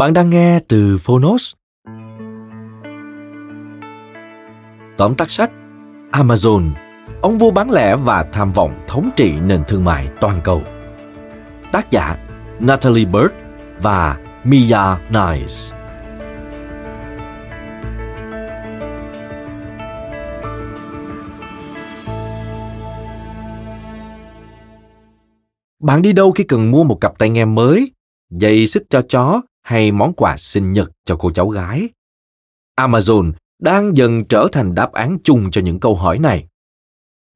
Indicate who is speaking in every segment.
Speaker 1: Bạn đang nghe từ Phonos. Tóm tắt sách Amazon, ông vua bán lẻ và tham vọng thống trị nền thương mại toàn cầu. Tác giả Natalie Bird và Mia Nice. Bạn đi đâu khi cần mua một cặp tai nghe mới, dây xích cho chó hay món quà sinh nhật cho cô cháu gái? Amazon đang dần trở thành đáp án chung cho những câu hỏi này.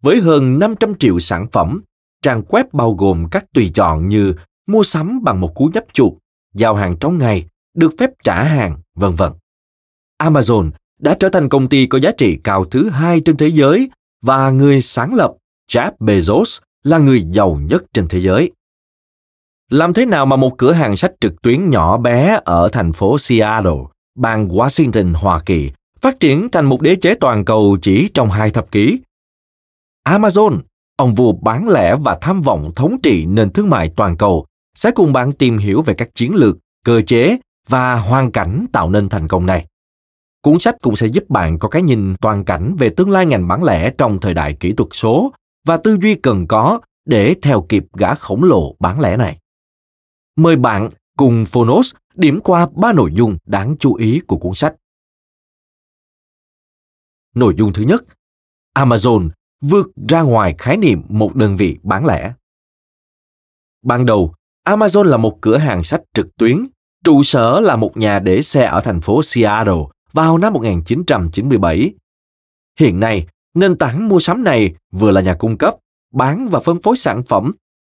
Speaker 1: Với hơn 500 triệu sản phẩm, trang web bao gồm các tùy chọn như mua sắm bằng một cú nhấp chuột, giao hàng trong ngày, được phép trả hàng, vân vân. Amazon đã trở thành công ty có giá trị cao thứ hai trên thế giới và người sáng lập Jeff Bezos là người giàu nhất trên thế giới. Làm thế nào mà một cửa hàng sách trực tuyến nhỏ bé ở thành phố Seattle, bang Washington, Hoa Kỳ phát triển thành một đế chế toàn cầu chỉ trong hai thập kỷ? Amazon, ông vua bán lẻ và tham vọng thống trị nền thương mại toàn cầu, sẽ cùng bạn tìm hiểu về các chiến lược, cơ chế và hoàn cảnh tạo nên thành công này. Cuốn sách cũng sẽ giúp bạn có cái nhìn toàn cảnh về tương lai ngành bán lẻ trong thời đại kỹ thuật số và tư duy cần có để theo kịp gã khổng lồ bán lẻ này. Mời bạn cùng Phonos điểm qua ba nội dung đáng chú ý của cuốn sách. Nội dung thứ nhất, Amazon vượt ra ngoài khái niệm một đơn vị bán lẻ. Ban đầu, Amazon là một cửa hàng sách trực tuyến, trụ sở là một nhà để xe ở thành phố Seattle vào năm 1997. Hiện nay, nền tảng mua sắm này vừa là nhà cung cấp, bán và phân phối sản phẩm,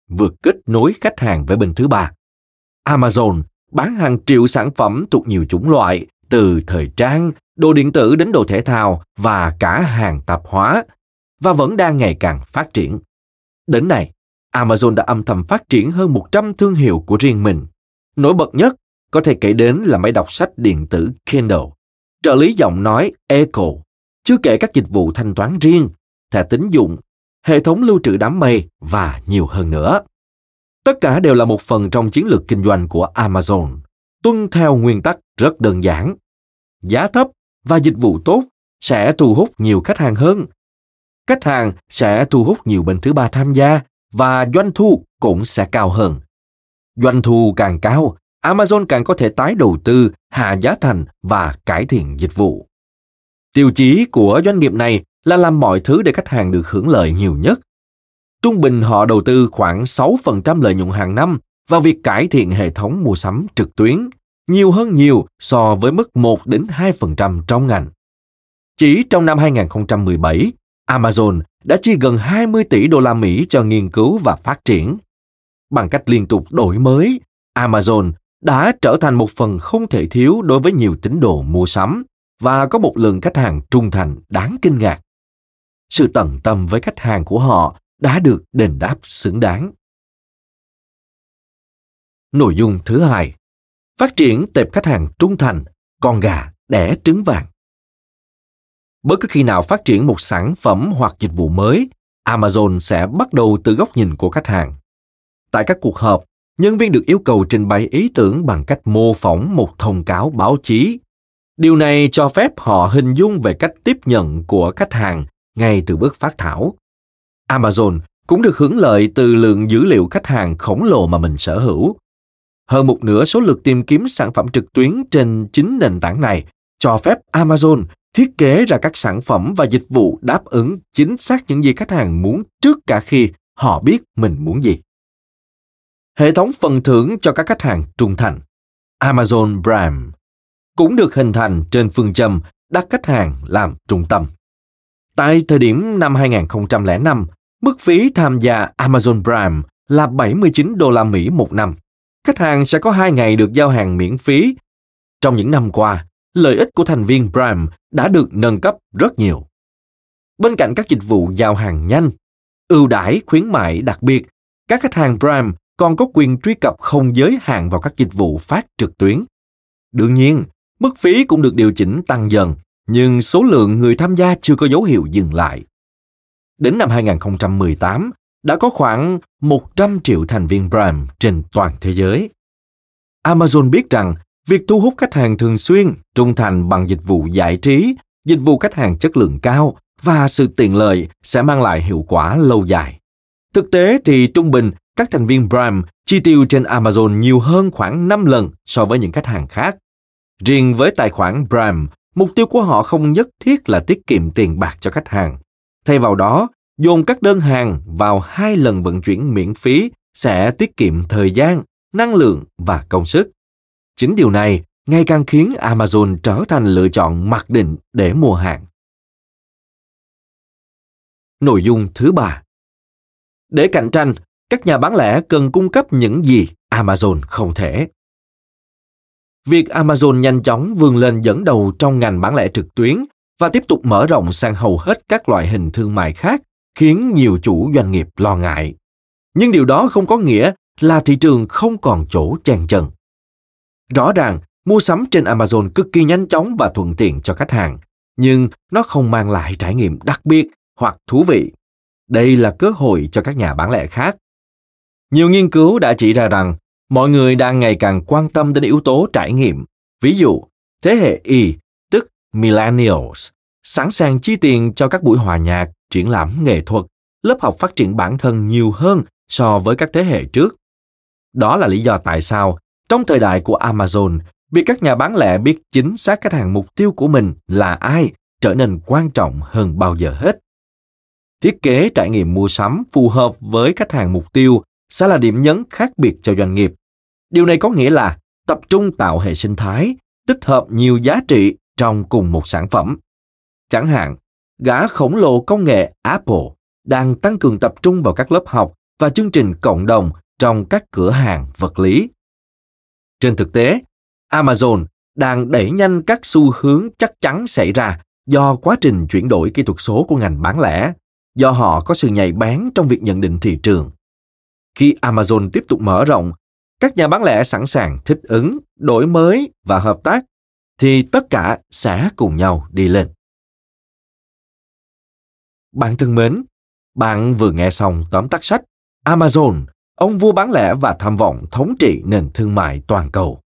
Speaker 1: vừa kết nối khách hàng với bên thứ ba. Amazon bán hàng triệu sản phẩm thuộc nhiều chủng loại, từ thời trang, đồ điện tử đến đồ thể thao và cả hàng tạp hóa, và vẫn đang ngày càng phát triển. Đến nay, Amazon đã âm thầm phát triển hơn 100 thương hiệu của riêng mình. Nổi bật nhất có thể kể đến là máy đọc sách điện tử Kindle, trợ lý giọng nói Echo, chưa kể các dịch vụ thanh toán riêng, thẻ tín dụng, hệ thống lưu trữ đám mây và nhiều hơn nữa. Tất cả đều là một phần trong chiến lược kinh doanh của Amazon, tuân theo nguyên tắc rất đơn giản. Giá thấp và dịch vụ tốt sẽ thu hút nhiều khách hàng hơn. Khách hàng sẽ thu hút nhiều bên thứ ba tham gia và doanh thu cũng sẽ cao hơn. Doanh thu càng cao, Amazon càng có thể tái đầu tư, hạ giá thành và cải thiện dịch vụ. Tiêu chí của doanh nghiệp này là làm mọi thứ để khách hàng được hưởng lợi nhiều nhất Trung bình họ đầu tư khoảng 6% lợi nhuận hàng năm vào việc cải thiện hệ thống mua sắm trực tuyến, nhiều hơn nhiều so với mức 1 đến 2% trong ngành. Chỉ trong năm 2017, Amazon đã chi gần 20 tỷ đô la Mỹ cho nghiên cứu và phát triển. Bằng cách liên tục đổi mới, Amazon đã trở thành một phần không thể thiếu đối với nhiều tín đồ mua sắm và có một lượng khách hàng trung thành đáng kinh ngạc. Sự tận tâm với khách hàng của họ đã được đền đáp xứng đáng. Nội dung thứ hai, phát triển tệp khách hàng trung thành, con gà đẻ trứng vàng. Bất cứ khi nào phát triển một sản phẩm hoặc dịch vụ mới, Amazon sẽ bắt đầu từ góc nhìn của khách hàng. Tại các cuộc họp, nhân viên được yêu cầu trình bày ý tưởng bằng cách mô phỏng một thông cáo báo chí. Điều này cho phép họ hình dung về cách tiếp nhận của khách hàng ngay từ bước phát thảo. Amazon cũng được hưởng lợi từ lượng dữ liệu khách hàng khổng lồ mà mình sở hữu. Hơn một nửa số lượt tìm kiếm sản phẩm trực tuyến trên chính nền tảng này cho phép Amazon thiết kế ra các sản phẩm và dịch vụ đáp ứng chính xác những gì khách hàng muốn trước cả khi họ biết mình muốn gì. Hệ thống phần thưởng cho các khách hàng trung thành Amazon Prime cũng được hình thành trên phương châm đặt khách hàng làm trung tâm. Tại thời điểm năm 2005, mức phí tham gia Amazon Prime là 79 đô la Mỹ một năm. Khách hàng sẽ có 2 ngày được giao hàng miễn phí. Trong những năm qua, lợi ích của thành viên Prime đã được nâng cấp rất nhiều. Bên cạnh các dịch vụ giao hàng nhanh, ưu đãi khuyến mại đặc biệt, các khách hàng Prime còn có quyền truy cập không giới hạn vào các dịch vụ phát trực tuyến. Đương nhiên, mức phí cũng được điều chỉnh tăng dần, nhưng số lượng người tham gia chưa có dấu hiệu dừng lại. Đến năm 2018, đã có khoảng 100 triệu thành viên Prime trên toàn thế giới. Amazon biết rằng việc thu hút khách hàng thường xuyên, trung thành bằng dịch vụ giải trí, dịch vụ khách hàng chất lượng cao và sự tiện lợi sẽ mang lại hiệu quả lâu dài. Thực tế thì trung bình các thành viên Prime chi tiêu trên Amazon nhiều hơn khoảng 5 lần so với những khách hàng khác. Riêng với tài khoản Prime, mục tiêu của họ không nhất thiết là tiết kiệm tiền bạc cho khách hàng. Thay vào đó, dồn các đơn hàng vào hai lần vận chuyển miễn phí sẽ tiết kiệm thời gian, năng lượng và công sức. Chính điều này ngày càng khiến Amazon trở thành lựa chọn mặc định để mua hàng. Nội dung thứ ba Để cạnh tranh, các nhà bán lẻ cần cung cấp những gì Amazon không thể. Việc Amazon nhanh chóng vươn lên dẫn đầu trong ngành bán lẻ trực tuyến và tiếp tục mở rộng sang hầu hết các loại hình thương mại khác khiến nhiều chủ doanh nghiệp lo ngại. Nhưng điều đó không có nghĩa là thị trường không còn chỗ chen chân. Rõ ràng, mua sắm trên Amazon cực kỳ nhanh chóng và thuận tiện cho khách hàng, nhưng nó không mang lại trải nghiệm đặc biệt hoặc thú vị. Đây là cơ hội cho các nhà bán lẻ khác. Nhiều nghiên cứu đã chỉ ra rằng mọi người đang ngày càng quan tâm đến yếu tố trải nghiệm. Ví dụ, thế hệ Y, Millennials, sẵn sàng chi tiền cho các buổi hòa nhạc, triển lãm nghệ thuật, lớp học phát triển bản thân nhiều hơn so với các thế hệ trước. Đó là lý do tại sao, trong thời đại của Amazon, việc các nhà bán lẻ biết chính xác khách hàng mục tiêu của mình là ai trở nên quan trọng hơn bao giờ hết. Thiết kế trải nghiệm mua sắm phù hợp với khách hàng mục tiêu sẽ là điểm nhấn khác biệt cho doanh nghiệp. Điều này có nghĩa là tập trung tạo hệ sinh thái, tích hợp nhiều giá trị trong cùng một sản phẩm. Chẳng hạn, gã khổng lồ công nghệ Apple đang tăng cường tập trung vào các lớp học và chương trình cộng đồng trong các cửa hàng vật lý. Trên thực tế, Amazon đang đẩy nhanh các xu hướng chắc chắn xảy ra do quá trình chuyển đổi kỹ thuật số của ngành bán lẻ, do họ có sự nhạy bén trong việc nhận định thị trường. Khi Amazon tiếp tục mở rộng, các nhà bán lẻ sẵn sàng thích ứng, đổi mới và hợp tác, thì tất cả sẽ cùng nhau đi lên. Bạn thân mến, bạn vừa nghe xong tóm tắt sách Amazon, ông vua bán lẻ và tham vọng thống trị nền thương mại toàn cầu.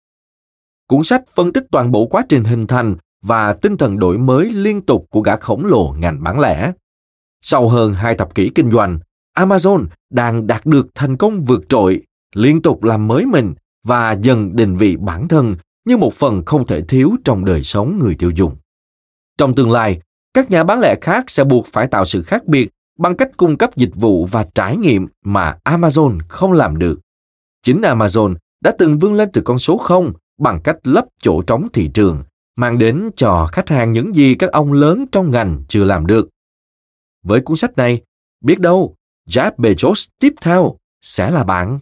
Speaker 1: Cuốn sách phân tích toàn bộ quá trình hình thành và tinh thần đổi mới liên tục của gã khổng lồ ngành bán lẻ. Sau hơn hai thập kỷ kinh doanh, Amazon đang đạt được thành công vượt trội, liên tục làm mới mình và dần định vị bản thân như một phần không thể thiếu trong đời sống người tiêu dùng. Trong tương lai, các nhà bán lẻ khác sẽ buộc phải tạo sự khác biệt bằng cách cung cấp dịch vụ và trải nghiệm mà Amazon không làm được. Chính Amazon đã từng vươn lên từ con số 0 bằng cách lấp chỗ trống thị trường, mang đến cho khách hàng những gì các ông lớn trong ngành chưa làm được. Với cuốn sách này, biết đâu Jeff Bezos tiếp theo sẽ là bạn.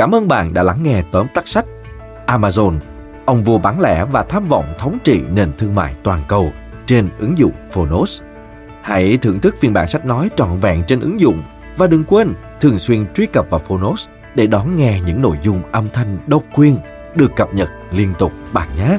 Speaker 1: Cảm ơn bạn đã lắng nghe tóm tắt sách Amazon, ông vua bán lẻ và tham vọng thống trị nền thương mại toàn cầu trên ứng dụng Phonos. Hãy thưởng thức phiên bản sách nói trọn vẹn trên ứng dụng và đừng quên thường xuyên truy cập vào Phonos để đón nghe những nội dung âm thanh độc quyền được cập nhật liên tục bạn nhé.